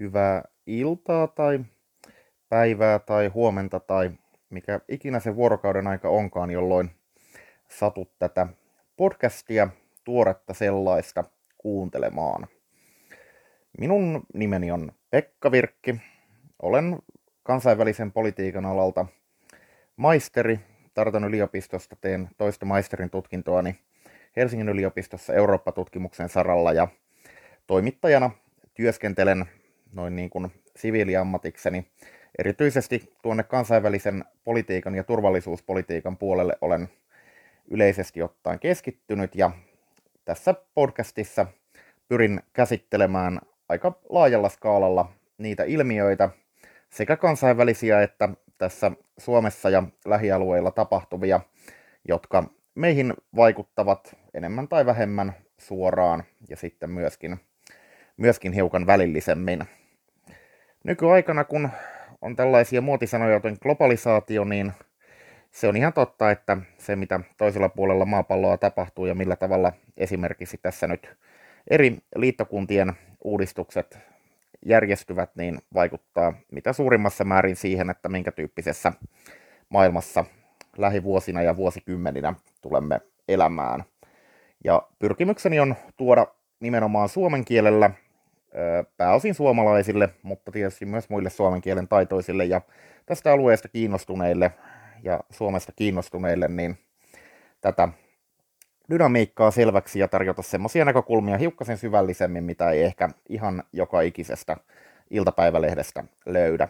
hyvää iltaa tai päivää tai huomenta tai mikä ikinä se vuorokauden aika onkaan, jolloin satut tätä podcastia, tuoretta sellaista, kuuntelemaan. Minun nimeni on Pekka Virkki. Olen kansainvälisen politiikan alalta maisteri. Tartan yliopistosta teen toista maisterin tutkintoani Helsingin yliopistossa Eurooppa-tutkimuksen saralla ja toimittajana työskentelen noin niin kuin siviiliammatikseni. Erityisesti tuonne kansainvälisen politiikan ja turvallisuuspolitiikan puolelle olen yleisesti ottaen keskittynyt ja tässä podcastissa pyrin käsittelemään aika laajalla skaalalla niitä ilmiöitä, sekä kansainvälisiä että tässä Suomessa ja lähialueilla tapahtuvia, jotka meihin vaikuttavat enemmän tai vähemmän suoraan ja sitten myöskin, myöskin hiukan välillisemmin. Nykyaikana, kun on tällaisia muotisanoja, joten globalisaatio, niin se on ihan totta, että se mitä toisella puolella maapalloa tapahtuu ja millä tavalla esimerkiksi tässä nyt eri liittokuntien uudistukset järjestyvät, niin vaikuttaa mitä suurimmassa määrin siihen, että minkä tyyppisessä maailmassa lähivuosina ja vuosikymmeninä tulemme elämään. Ja pyrkimykseni on tuoda nimenomaan suomen kielellä pääosin suomalaisille, mutta tietysti myös muille suomen kielen taitoisille ja tästä alueesta kiinnostuneille ja Suomesta kiinnostuneille, niin tätä dynamiikkaa selväksi ja tarjota semmoisia näkökulmia hiukkasen syvällisemmin, mitä ei ehkä ihan joka ikisestä iltapäivälehdestä löydä.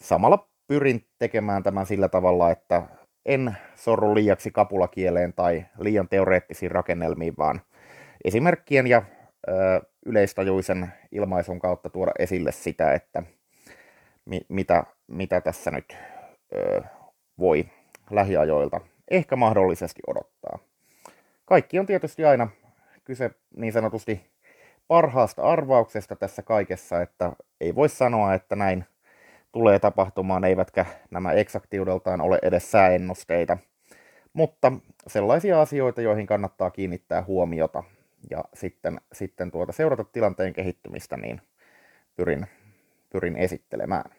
Samalla pyrin tekemään tämän sillä tavalla, että en sorru liiaksi kapulakieleen tai liian teoreettisiin rakennelmiin, vaan esimerkkien ja yleistajuisen ilmaisun kautta tuoda esille sitä, että mi- mitä, mitä tässä nyt ö, voi lähiajoilta ehkä mahdollisesti odottaa. Kaikki on tietysti aina kyse niin sanotusti parhaasta arvauksesta tässä kaikessa, että ei voi sanoa, että näin tulee tapahtumaan, eivätkä nämä eksaktiudeltaan ole edes sääennusteita, mutta sellaisia asioita, joihin kannattaa kiinnittää huomiota ja sitten, sitten tuota seurata tilanteen kehittymistä, niin pyrin, pyrin esittelemään.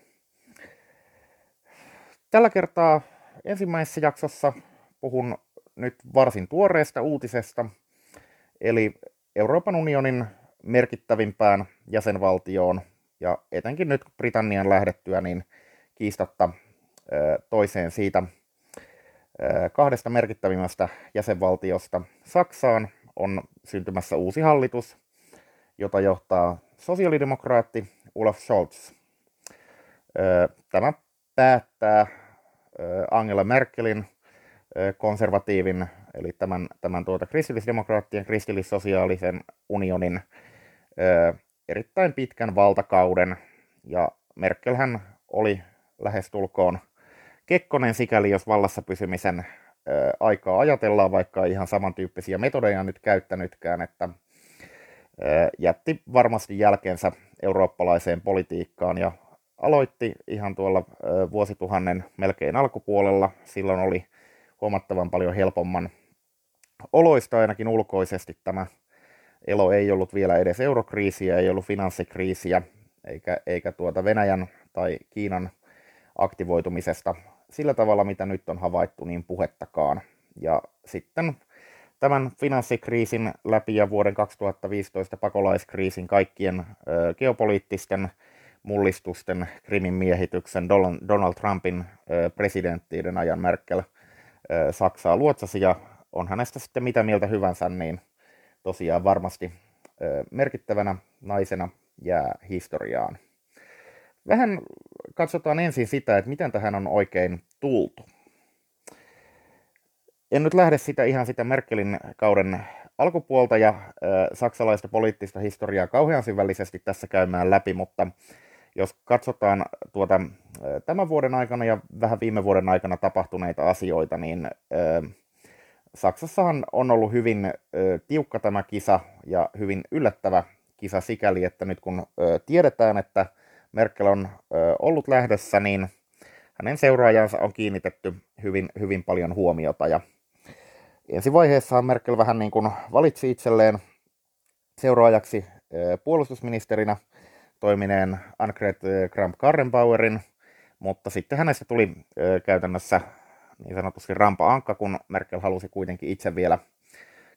Tällä kertaa ensimmäisessä jaksossa puhun nyt varsin tuoreesta uutisesta, eli Euroopan unionin merkittävimpään jäsenvaltioon ja etenkin nyt Britannian lähdettyä, niin kiistatta toiseen siitä kahdesta merkittävimmästä jäsenvaltiosta Saksaan on syntymässä uusi hallitus, jota johtaa sosiaalidemokraatti Olaf Scholz. Tämä päättää Angela Merkelin konservatiivin, eli tämän, tämän tuota kristillisdemokraattien kristillissosiaalisen unionin erittäin pitkän valtakauden, ja Merkelhän oli lähestulkoon Kekkonen sikäli, jos vallassa pysymisen aikaa ajatellaan, vaikka ihan samantyyppisiä metodeja nyt käyttänytkään, että jätti varmasti jälkeensä eurooppalaiseen politiikkaan ja aloitti ihan tuolla vuosituhannen melkein alkupuolella. Silloin oli huomattavan paljon helpomman oloista ainakin ulkoisesti tämä elo ei ollut vielä edes eurokriisiä, ei ollut finanssikriisiä, eikä, eikä tuota Venäjän tai Kiinan aktivoitumisesta sillä tavalla, mitä nyt on havaittu, niin puhettakaan. Ja sitten tämän finanssikriisin läpi ja vuoden 2015 pakolaiskriisin kaikkien ö, geopoliittisten mullistusten, Krimin miehityksen, Donald Trumpin presidenttiiden ajan Merkel ö, Saksaa luotsasi ja on hänestä sitten mitä mieltä hyvänsä, niin tosiaan varmasti merkittävänä naisena jää historiaan. Vähän katsotaan ensin sitä, että miten tähän on oikein tultu. En nyt lähde sitä ihan sitä Merkelin kauden alkupuolta ja äh, saksalaista poliittista historiaa kauhean syvällisesti tässä käymään läpi, mutta jos katsotaan tuota, tämän vuoden aikana ja vähän viime vuoden aikana tapahtuneita asioita, niin äh, Saksassahan on ollut hyvin ö, tiukka tämä kisa ja hyvin yllättävä kisa sikäli, että nyt kun ö, tiedetään, että Merkel on ollut lähdössä, niin hänen seuraajansa on kiinnitetty hyvin, hyvin paljon huomiota. Ja ensi vaiheessa Merkel vähän niin kuin valitsi itselleen seuraajaksi puolustusministerinä toimineen Annegret Kramp-Karrenbauerin, mutta sitten hänestä tuli käytännössä niin sanotusti rampa ankka, kun Merkel halusi kuitenkin itse vielä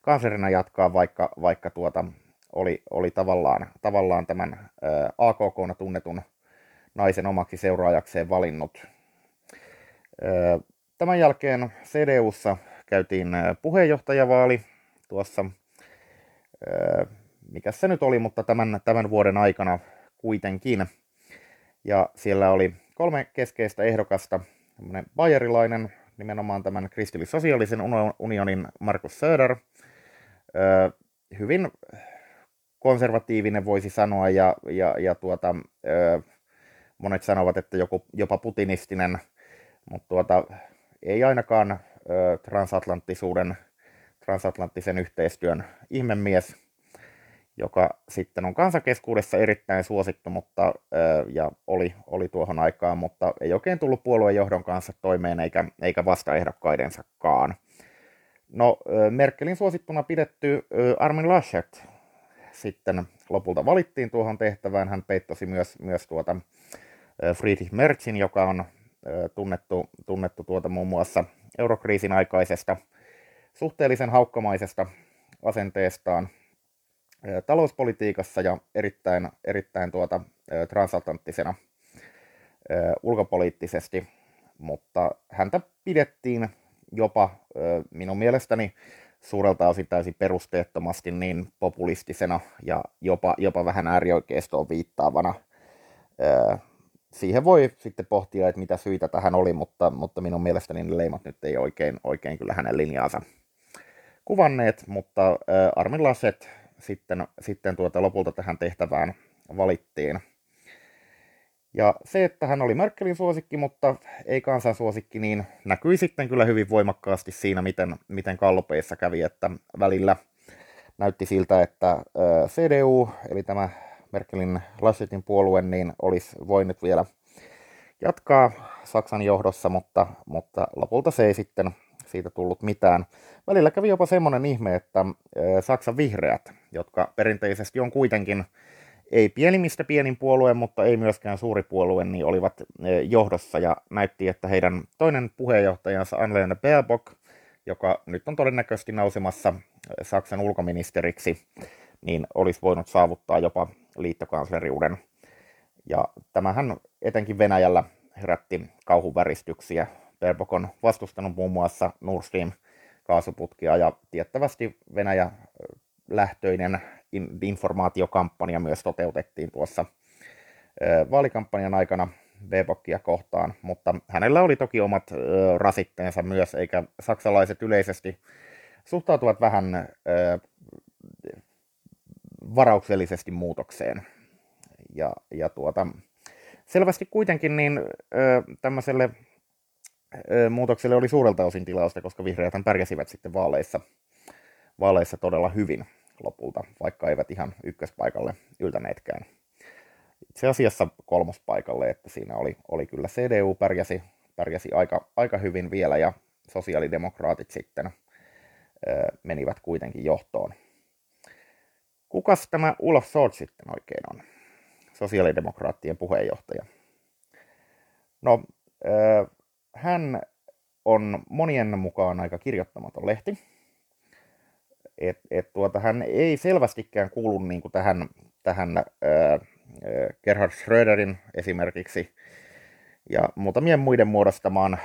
kanslerina jatkaa, vaikka, vaikka tuota, oli, oli tavallaan, tavallaan tämän AKK tunnetun naisen omaksi seuraajakseen valinnut. Tämän jälkeen CDUssa käytiin puheenjohtajavaali tuossa, mikä se nyt oli, mutta tämän, tämän vuoden aikana kuitenkin. Ja siellä oli kolme keskeistä ehdokasta, tämmöinen bayerilainen, nimenomaan tämän kristillis-sosiaalisen unionin Markus Söder, hyvin konservatiivinen voisi sanoa, ja, ja, ja tuota, monet sanovat, että joku, jopa putinistinen, mutta tuota, ei ainakaan transatlanttisuuden, transatlanttisen yhteistyön ihmemies, joka sitten on kansakeskuudessa erittäin suosittu mutta, ja oli, oli tuohon aikaan, mutta ei oikein tullut puoluejohdon kanssa toimeen eikä, eikä vastaehdokkaidensakaan. No, Merkelin suosittuna pidetty Armin Laschet sitten lopulta valittiin tuohon tehtävään. Hän peittosi myös, myös tuota Friedrich Merzin, joka on tunnettu, tunnettu tuota muun muassa eurokriisin aikaisesta suhteellisen haukkamaisesta asenteestaan talouspolitiikassa ja erittäin, erittäin tuota, transatlanttisena ulkopoliittisesti, mutta häntä pidettiin jopa minun mielestäni suurelta osin täysin perusteettomasti niin populistisena ja jopa, jopa vähän äärioikeistoon viittaavana. Siihen voi sitten pohtia, että mitä syitä tähän oli, mutta, mutta minun mielestäni ne leimat nyt ei oikein, oikein kyllä hänen linjaansa kuvanneet, mutta Armin Lasset sitten, sitten tuota lopulta tähän tehtävään valittiin. Ja se, että hän oli Merkelin suosikki, mutta ei kansan suosikki, niin näkyi sitten kyllä hyvin voimakkaasti siinä, miten, miten kallopeissa kävi, että välillä näytti siltä, että CDU, eli tämä Merkelin Laschetin puolue, niin olisi voinut vielä jatkaa Saksan johdossa, mutta, mutta lopulta se ei sitten siitä tullut mitään. Välillä kävi jopa semmoinen ihme, että Saksan vihreät, jotka perinteisesti on kuitenkin ei pienimmistä pienin puolue, mutta ei myöskään suuri puolue, niin olivat johdossa ja näytti, että heidän toinen puheenjohtajansa Annalena Baerbock, joka nyt on todennäköisesti nousemassa Saksan ulkoministeriksi, niin olisi voinut saavuttaa jopa liittokansleriuden. Ja tämähän etenkin Venäjällä herätti kauhuväristyksiä. Baerbock on vastustanut muun muassa Nord Stream kaasuputkia ja tiettävästi Venäjä lähtöinen informaatiokampanja myös toteutettiin tuossa vaalikampanjan aikana Webbockia kohtaan, mutta hänellä oli toki omat rasitteensa myös, eikä saksalaiset yleisesti suhtautuvat vähän varauksellisesti muutokseen. Ja, ja tuota, selvästi kuitenkin niin tämmöiselle muutokselle oli suurelta osin tilausta, koska vihreät pärjäsivät sitten vaaleissa, vaaleissa todella hyvin lopulta, vaikka eivät ihan ykköspaikalle yltäneetkään. Itse asiassa kolmospaikalle, että siinä oli, oli kyllä CDU pärjäsi, pärjäsi aika, aika hyvin vielä ja sosiaalidemokraatit sitten ö, menivät kuitenkin johtoon. Kukas tämä Ulof Scholz sitten oikein on? Sosiaalidemokraattien puheenjohtaja. No, ö, hän on monien mukaan aika kirjoittamaton lehti, et, et tuota, hän ei selvästikään kuulu niin kuin tähän, tähän ää, Gerhard Schröderin esimerkiksi ja muutamien muiden muodostamaan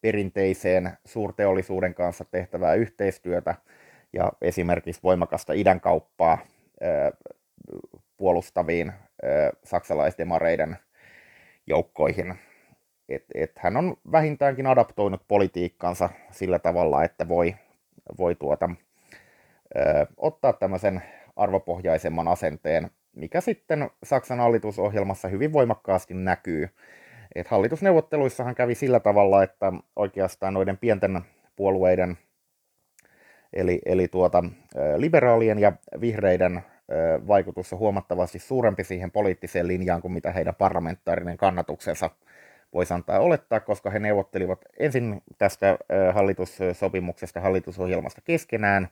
perinteiseen suurteollisuuden kanssa tehtävää yhteistyötä ja esimerkiksi voimakasta idänkauppaa ää, puolustaviin ää, saksalaisdemareiden joukkoihin. Et, et hän on vähintäänkin adaptoinut politiikkansa sillä tavalla, että voi, voi tuota, ottaa tämmöisen arvopohjaisemman asenteen, mikä sitten Saksan hallitusohjelmassa hyvin voimakkaasti näkyy. Et hallitusneuvotteluissahan kävi sillä tavalla, että oikeastaan noiden pienten puolueiden, eli, eli tuota, liberaalien ja vihreiden vaikutus on huomattavasti suurempi siihen poliittiseen linjaan kuin mitä heidän parlamentaarinen kannatuksensa voisi antaa olettaa, koska he neuvottelivat ensin tästä hallitussopimuksesta, hallitusohjelmasta keskenään,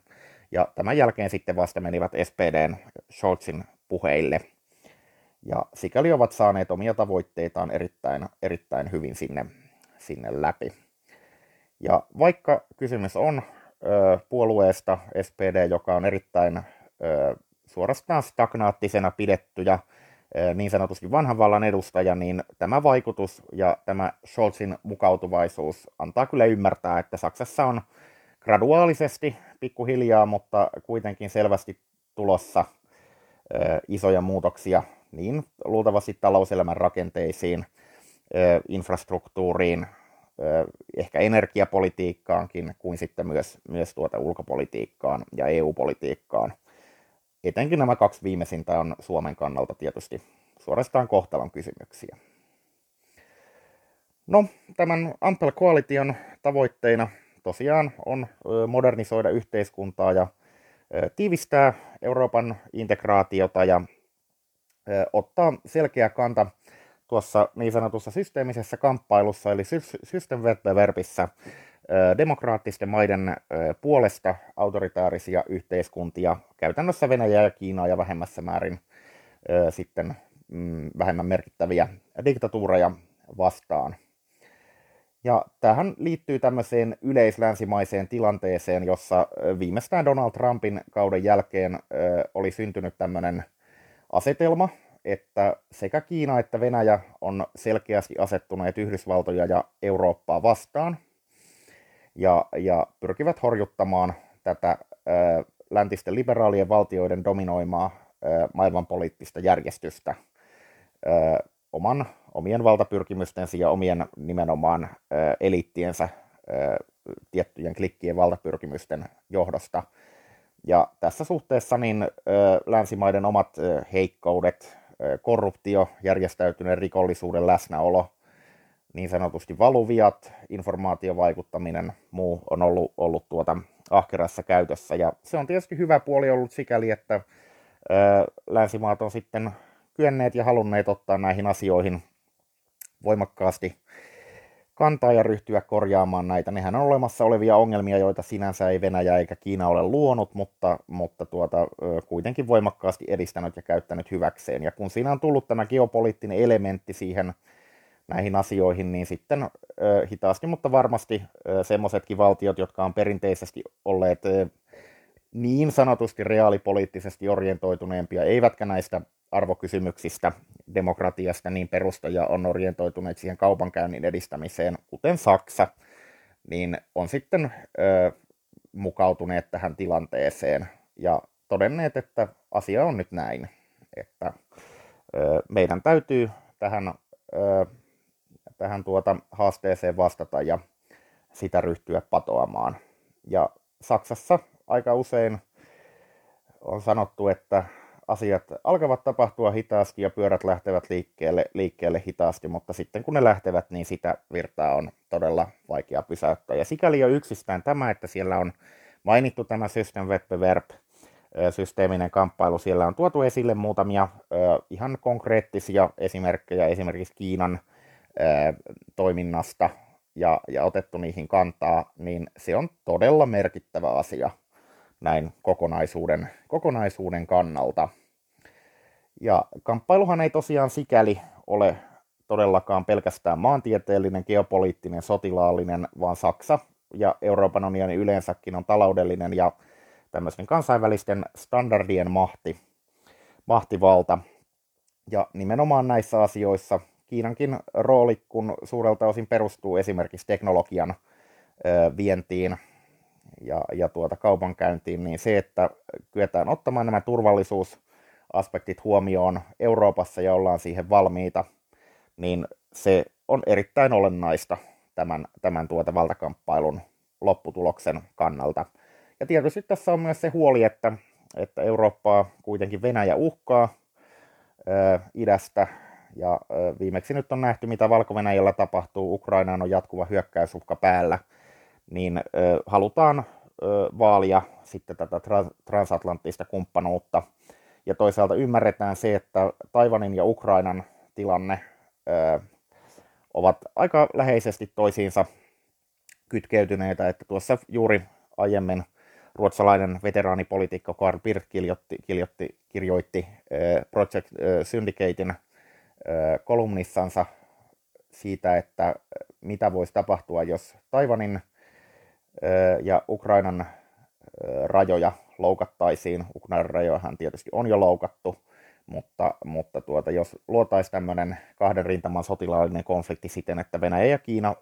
ja tämän jälkeen sitten vasta menivät SPDn Scholzin puheille. Ja sikäli ovat saaneet omia tavoitteitaan erittäin, erittäin hyvin sinne, sinne läpi. Ja vaikka kysymys on ö, puolueesta SPD, joka on erittäin ö, suorastaan stagnaattisena pidetty ja niin sanotusti vanhan vallan edustaja, niin tämä vaikutus ja tämä Scholzin mukautuvaisuus antaa kyllä ymmärtää, että Saksassa on graduaalisesti, pikkuhiljaa, mutta kuitenkin selvästi tulossa isoja muutoksia niin luultavasti talouselämän rakenteisiin, infrastruktuuriin, ehkä energiapolitiikkaankin, kuin sitten myös, myös tuota ulkopolitiikkaan ja EU-politiikkaan. Etenkin nämä kaksi viimeisintä on Suomen kannalta tietysti suorastaan kohtalon kysymyksiä. No, tämän Ampel-koalition tavoitteina tosiaan on modernisoida yhteiskuntaa ja tiivistää Euroopan integraatiota ja ottaa selkeä kanta tuossa niin sanotussa systeemisessä kamppailussa, eli systemwettbewerbissä demokraattisten maiden puolesta autoritaarisia yhteiskuntia, käytännössä Venäjää ja Kiinaa ja vähemmässä määrin sitten mm, vähemmän merkittäviä diktatuureja vastaan. Ja tähän liittyy tämmöiseen yleislänsimaiseen tilanteeseen, jossa viimeistään Donald Trumpin kauden jälkeen oli syntynyt tämmöinen asetelma, että sekä Kiina että Venäjä on selkeästi asettuneet Yhdysvaltoja ja Eurooppaa vastaan ja, ja pyrkivät horjuttamaan tätä läntisten liberaalien valtioiden dominoimaa maailmanpoliittista järjestystä oman, omien valtapyrkimystensä ja omien nimenomaan eliittiensä tiettyjen klikkien valtapyrkimysten johdosta. Ja tässä suhteessa niin länsimaiden omat heikkoudet, korruptio, järjestäytyneen rikollisuuden läsnäolo, niin sanotusti valuviat, informaatiovaikuttaminen, muu on ollut, ollut tuota ahkerassa käytössä. Ja se on tietysti hyvä puoli ollut sikäli, että länsimaat on sitten kyenneet ja halunneet ottaa näihin asioihin voimakkaasti kantaa ja ryhtyä korjaamaan näitä. Nehän on olemassa olevia ongelmia, joita sinänsä ei Venäjä eikä Kiina ole luonut, mutta, mutta tuota, kuitenkin voimakkaasti edistänyt ja käyttänyt hyväkseen. Ja kun siinä on tullut tämä geopoliittinen elementti siihen näihin asioihin, niin sitten hitaasti, mutta varmasti semmoisetkin valtiot, jotka on perinteisesti olleet niin sanotusti reaalipoliittisesti orientoituneempia, eivätkä näistä arvokysymyksistä, demokratiasta niin perustaja on orientoituneet siihen kaupankäynnin edistämiseen, kuten Saksa, niin on sitten ö, mukautuneet tähän tilanteeseen ja todenneet, että asia on nyt näin, että ö, meidän täytyy tähän, ö, tähän tuota haasteeseen vastata ja sitä ryhtyä patoamaan. Ja Saksassa aika usein on sanottu, että asiat alkavat tapahtua hitaasti ja pyörät lähtevät liikkeelle, liikkeelle hitaasti, mutta sitten kun ne lähtevät, niin sitä virtaa on todella vaikea pysäyttää. Ja sikäli jo yksistään tämä, että siellä on mainittu tämä Systemwettbewerb, systeeminen kamppailu, siellä on tuotu esille muutamia ihan konkreettisia esimerkkejä esimerkiksi Kiinan toiminnasta ja, ja otettu niihin kantaa, niin se on todella merkittävä asia näin kokonaisuuden, kokonaisuuden kannalta. Ja kamppailuhan ei tosiaan sikäli ole todellakaan pelkästään maantieteellinen, geopoliittinen, sotilaallinen, vaan Saksa ja Euroopan unioni yleensäkin on taloudellinen ja tämmöisen kansainvälisten standardien mahti, mahtivalta. Ja nimenomaan näissä asioissa Kiinankin rooli, kun suurelta osin perustuu esimerkiksi teknologian ö, vientiin ja, ja tuota kaupankäyntiin, niin se, että kyetään ottamaan nämä turvallisuusaspektit huomioon Euroopassa ja ollaan siihen valmiita, niin se on erittäin olennaista tämän, tämän tuota valtakamppailun lopputuloksen kannalta. Ja tietysti tässä on myös se huoli, että, että Eurooppaa kuitenkin Venäjä uhkaa ö, idästä, ja ö, viimeksi nyt on nähty, mitä valko tapahtuu. Ukrainaan on jatkuva hyökkäysuhka päällä – niin ö, halutaan ö, vaalia sitten tätä trans- transatlanttista kumppanuutta. Ja toisaalta ymmärretään se, että Taivanin ja Ukrainan tilanne ö, ovat aika läheisesti toisiinsa kytkeytyneitä, että tuossa juuri aiemmin ruotsalainen veteraanipolitiikko Carl Birk kirjoitti, kirjoitti, kirjoitti Project Syndicatein kolumnissansa siitä, että mitä voisi tapahtua, jos Taivanin ja Ukrainan rajoja loukattaisiin. Ukrainan rajojahan tietysti on jo loukattu, mutta, mutta tuota, jos luotaisiin tämmöinen kahden rintaman sotilaallinen konflikti siten, että Venäjä ja Kiina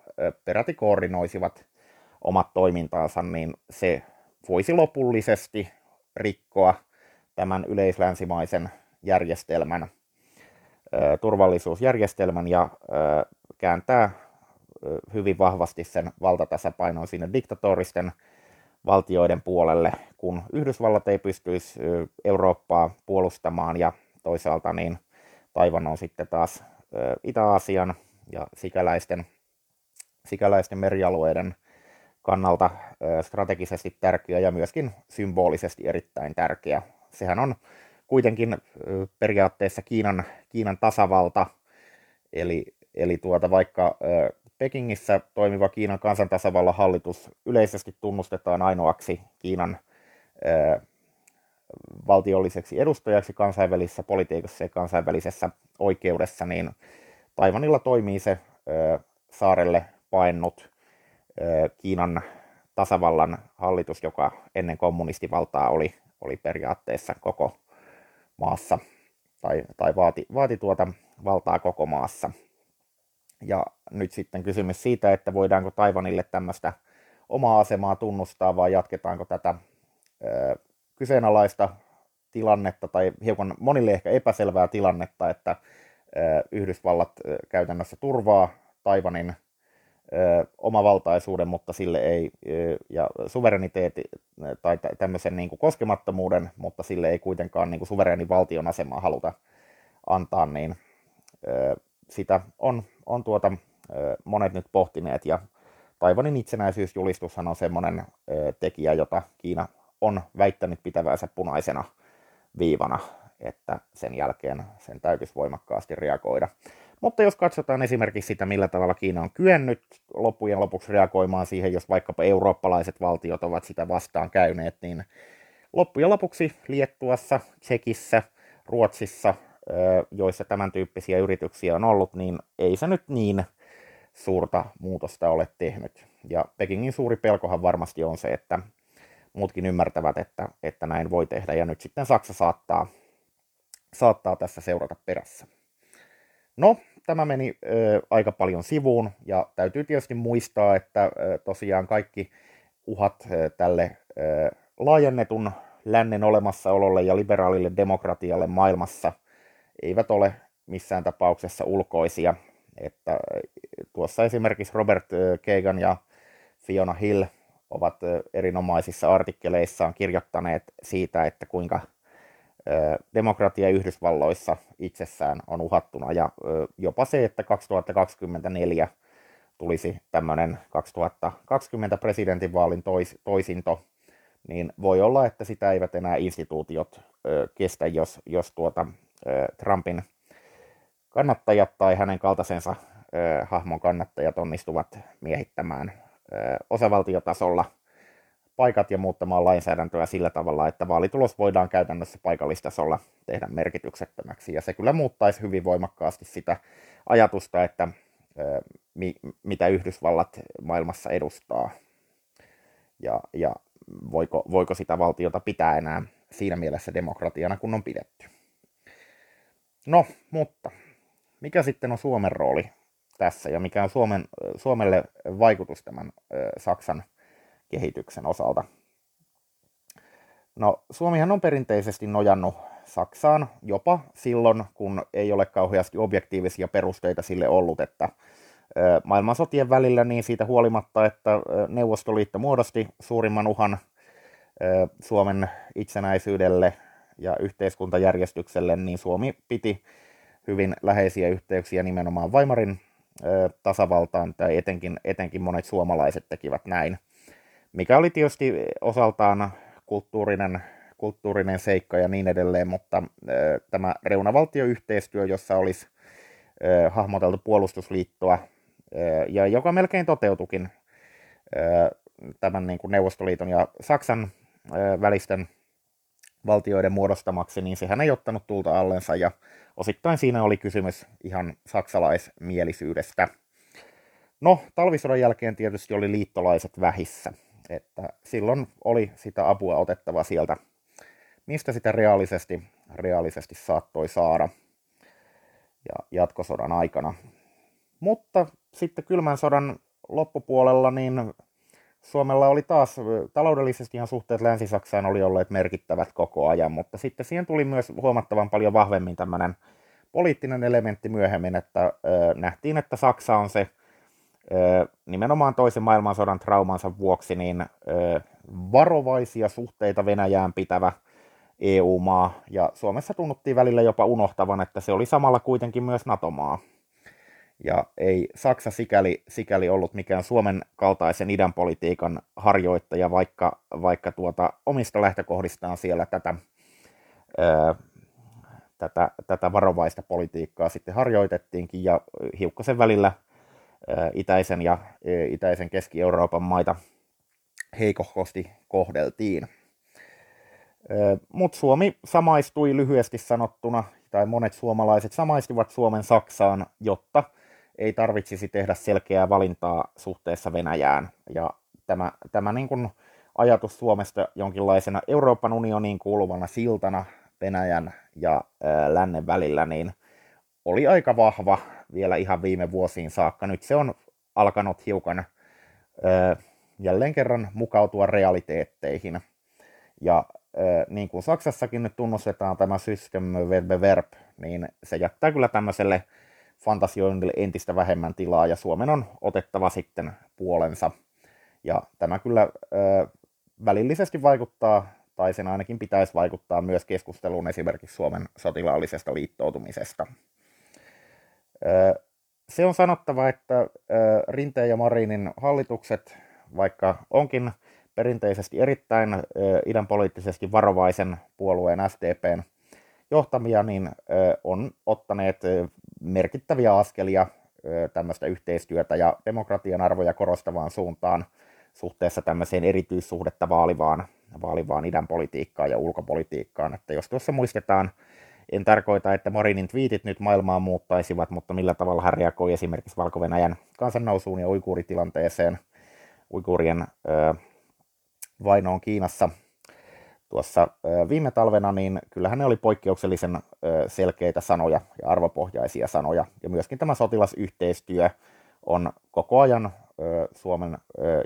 peräti koordinoisivat omat toimintaansa, niin se voisi lopullisesti rikkoa tämän yleislänsimaisen järjestelmän, turvallisuusjärjestelmän ja kääntää hyvin vahvasti sen valtatasapainon sinne diktatoristen valtioiden puolelle, kun Yhdysvallat ei pystyisi Eurooppaa puolustamaan ja toisaalta niin Taivan on sitten taas Itä-Aasian ja sikäläisten, sikäläisten merialueiden kannalta strategisesti tärkeä ja myöskin symbolisesti erittäin tärkeä. Sehän on kuitenkin periaatteessa Kiinan, Kiinan tasavalta, eli, eli tuota, vaikka Pekingissä toimiva Kiinan kansantasavallan hallitus yleisesti tunnustetaan ainoaksi Kiinan valtiolliseksi edustajaksi kansainvälisessä politiikassa ja kansainvälisessä oikeudessa, niin Taivanilla toimii se saarelle paennut Kiinan tasavallan hallitus, joka ennen kommunistivaltaa oli, oli periaatteessa koko maassa tai, tai vaati, vaati tuota valtaa koko maassa. Ja nyt sitten kysymys siitä, että voidaanko Taivanille tämmöistä omaa asemaa tunnustaa vai jatketaanko tätä ö, kyseenalaista tilannetta tai hiukan monille ehkä epäselvää tilannetta, että ö, Yhdysvallat ö, käytännössä turvaa Taivanin omavaltaisuuden, mutta sille ei, ja suvereniteetti tai tämmöisen niin kuin koskemattomuuden, mutta sille ei kuitenkaan niin kuin suverenin valtion asemaa haluta antaa, niin sitä on, on tuota, monet nyt pohtineet, ja Taivanin itsenäisyysjulistushan on semmoinen tekijä, jota Kiina on väittänyt pitävänsä punaisena viivana, että sen jälkeen sen täytyisi voimakkaasti reagoida. Mutta jos katsotaan esimerkiksi sitä, millä tavalla Kiina on kyennyt loppujen lopuksi reagoimaan siihen, jos vaikkapa eurooppalaiset valtiot ovat sitä vastaan käyneet, niin loppujen lopuksi Liettuassa, Tsekissä, Ruotsissa, joissa tämän tyyppisiä yrityksiä on ollut, niin ei se nyt niin suurta muutosta ole tehnyt. Ja Pekingin suuri pelkohan varmasti on se, että muutkin ymmärtävät, että, että näin voi tehdä, ja nyt sitten Saksa saattaa, saattaa tässä seurata perässä. No, tämä meni ö, aika paljon sivuun ja täytyy tietysti muistaa, että ö, tosiaan kaikki uhat ö, tälle ö, laajennetun lännen olemassaololle ja liberaalille demokratialle maailmassa eivät ole missään tapauksessa ulkoisia. Että tuossa esimerkiksi Robert Kagan ja Fiona Hill ovat erinomaisissa artikkeleissaan kirjoittaneet siitä, että kuinka demokratia Yhdysvalloissa itsessään on uhattuna ja jopa se, että 2024 tulisi tämmöinen 2020 presidentinvaalin tois, toisinto, niin voi olla, että sitä eivät enää instituutiot kestä, jos, jos tuota, Trumpin kannattajat tai hänen kaltaisensa hahmon kannattajat onnistuvat miehittämään osavaltiotasolla – paikat ja muuttamaan lainsäädäntöä sillä tavalla, että vaalitulos voidaan käytännössä paikallistasolla tehdä merkityksettömäksi. Ja se kyllä muuttaisi hyvin voimakkaasti sitä ajatusta, että mi, mitä Yhdysvallat maailmassa edustaa ja, ja voiko, voiko sitä valtiota pitää enää siinä mielessä demokratiana, kun on pidetty. No, mutta mikä sitten on Suomen rooli tässä ja mikä on Suomen, Suomelle vaikutus tämän Saksan kehityksen osalta. No, Suomihan on perinteisesti nojannut Saksaan jopa silloin, kun ei ole kauheasti objektiivisia perusteita sille ollut, että maailmansotien välillä niin siitä huolimatta, että Neuvostoliitto muodosti suurimman uhan Suomen itsenäisyydelle ja yhteiskuntajärjestykselle, niin Suomi piti hyvin läheisiä yhteyksiä nimenomaan Weimarin tasavaltaan, tai etenkin, etenkin monet suomalaiset tekivät näin mikä oli tietysti osaltaan kulttuurinen, kulttuurinen seikka ja niin edelleen, mutta tämä reunavaltioyhteistyö, jossa olisi hahmoteltu puolustusliittoa, ja joka melkein toteutukin tämän niin kuin Neuvostoliiton ja Saksan välisten valtioiden muodostamaksi, niin sehän ei ottanut tulta allensa ja osittain siinä oli kysymys ihan saksalaismielisyydestä. No, talvisodan jälkeen tietysti oli liittolaiset vähissä, että silloin oli sitä apua otettava sieltä, mistä sitä reaalisesti, reaalisesti saattoi saada ja jatkosodan aikana. Mutta sitten kylmän sodan loppupuolella niin Suomella oli taas taloudellisesti ihan suhteet Länsi-Saksaan oli olleet merkittävät koko ajan, mutta sitten siihen tuli myös huomattavan paljon vahvemmin tämmöinen poliittinen elementti myöhemmin, että ö, nähtiin, että Saksa on se ö, nimenomaan toisen maailmansodan traumansa vuoksi niin ö, varovaisia suhteita Venäjään pitävä EU-maa, ja Suomessa tunnuttiin välillä jopa unohtavan, että se oli samalla kuitenkin myös NATO-maa. Ja ei Saksa sikäli, sikäli ollut mikään Suomen kaltaisen idän politiikan harjoittaja, vaikka, vaikka tuota, omista lähtökohdistaan siellä tätä, ää, tätä, tätä varovaista politiikkaa sitten harjoitettiinkin ja hiukkasen välillä ää, itäisen ja ää, itäisen Keski-Euroopan maita heikohkosti kohdeltiin. Mutta Suomi samaistui lyhyesti sanottuna, tai monet suomalaiset samaistuvat Suomen Saksaan, jotta – ei tarvitsisi tehdä selkeää valintaa suhteessa Venäjään. Ja tämä, tämä niin kuin ajatus Suomesta jonkinlaisena Euroopan unioniin kuuluvana siltana Venäjän ja ää, lännen välillä, niin oli aika vahva vielä ihan viime vuosiin saakka. Nyt se on alkanut hiukan ää, jälleen kerran mukautua realiteetteihin. Ja ää, niin kuin Saksassakin nyt tunnustetaan tämä system verb, niin se jättää kyllä tämmöiselle fantasioinnille entistä vähemmän tilaa ja Suomen on otettava sitten puolensa. Ja tämä kyllä ö, välillisesti vaikuttaa, tai sen ainakin pitäisi vaikuttaa myös keskusteluun esimerkiksi Suomen sotilaallisesta liittoutumisesta. Ö, se on sanottava, että ö, Rinteen ja Marinin hallitukset, vaikka onkin perinteisesti erittäin ö, idän poliittisesti varovaisen puolueen SDPn johtamia, niin on ottaneet merkittäviä askelia tämmöistä yhteistyötä ja demokratian arvoja korostavaan suuntaan suhteessa tämmöiseen erityissuhdetta vaalivaan, vaalivaan idän politiikkaan ja ulkopolitiikkaan. Että jos tuossa muistetaan, en tarkoita, että Morinin twiitit nyt maailmaa muuttaisivat, mutta millä tavalla hän reagoi esimerkiksi valko kansannousuun ja uikuuritilanteeseen, uikuurien ö, vainoon Kiinassa – tuossa viime talvena, niin kyllähän ne oli poikkeuksellisen selkeitä sanoja ja arvopohjaisia sanoja. Ja myöskin tämä sotilasyhteistyö on koko ajan Suomen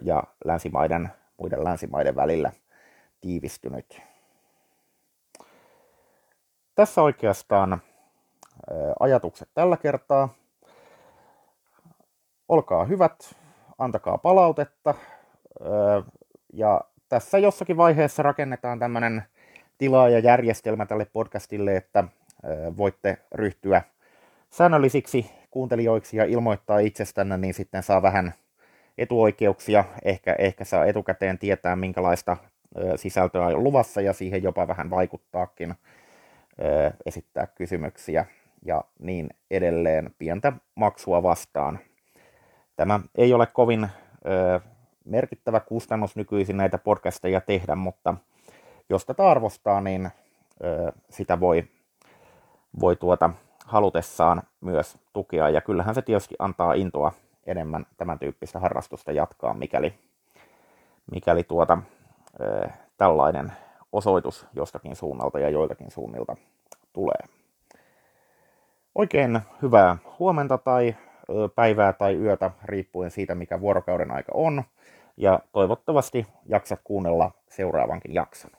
ja länsimaiden, muiden länsimaiden välillä tiivistynyt. Tässä oikeastaan ajatukset tällä kertaa. Olkaa hyvät, antakaa palautetta ja tässä jossakin vaiheessa rakennetaan tämmöinen tila ja järjestelmä tälle podcastille, että voitte ryhtyä säännöllisiksi kuuntelijoiksi ja ilmoittaa itsestänne, niin sitten saa vähän etuoikeuksia, ehkä, ehkä saa etukäteen tietää, minkälaista sisältöä on luvassa ja siihen jopa vähän vaikuttaakin, esittää kysymyksiä ja niin edelleen pientä maksua vastaan. Tämä ei ole kovin merkittävä kustannus nykyisin näitä podcasteja tehdä, mutta jos tätä arvostaa, niin sitä voi, voi tuota halutessaan myös tukea. Ja kyllähän se tietysti antaa intoa enemmän tämän tyyppistä harrastusta jatkaa, mikäli, mikäli tuota, tällainen osoitus jostakin suunnalta ja joiltakin suunnilta tulee. Oikein hyvää huomenta tai päivää tai yötä, riippuen siitä, mikä vuorokauden aika on. Ja toivottavasti jaksat kuunnella seuraavankin jakson.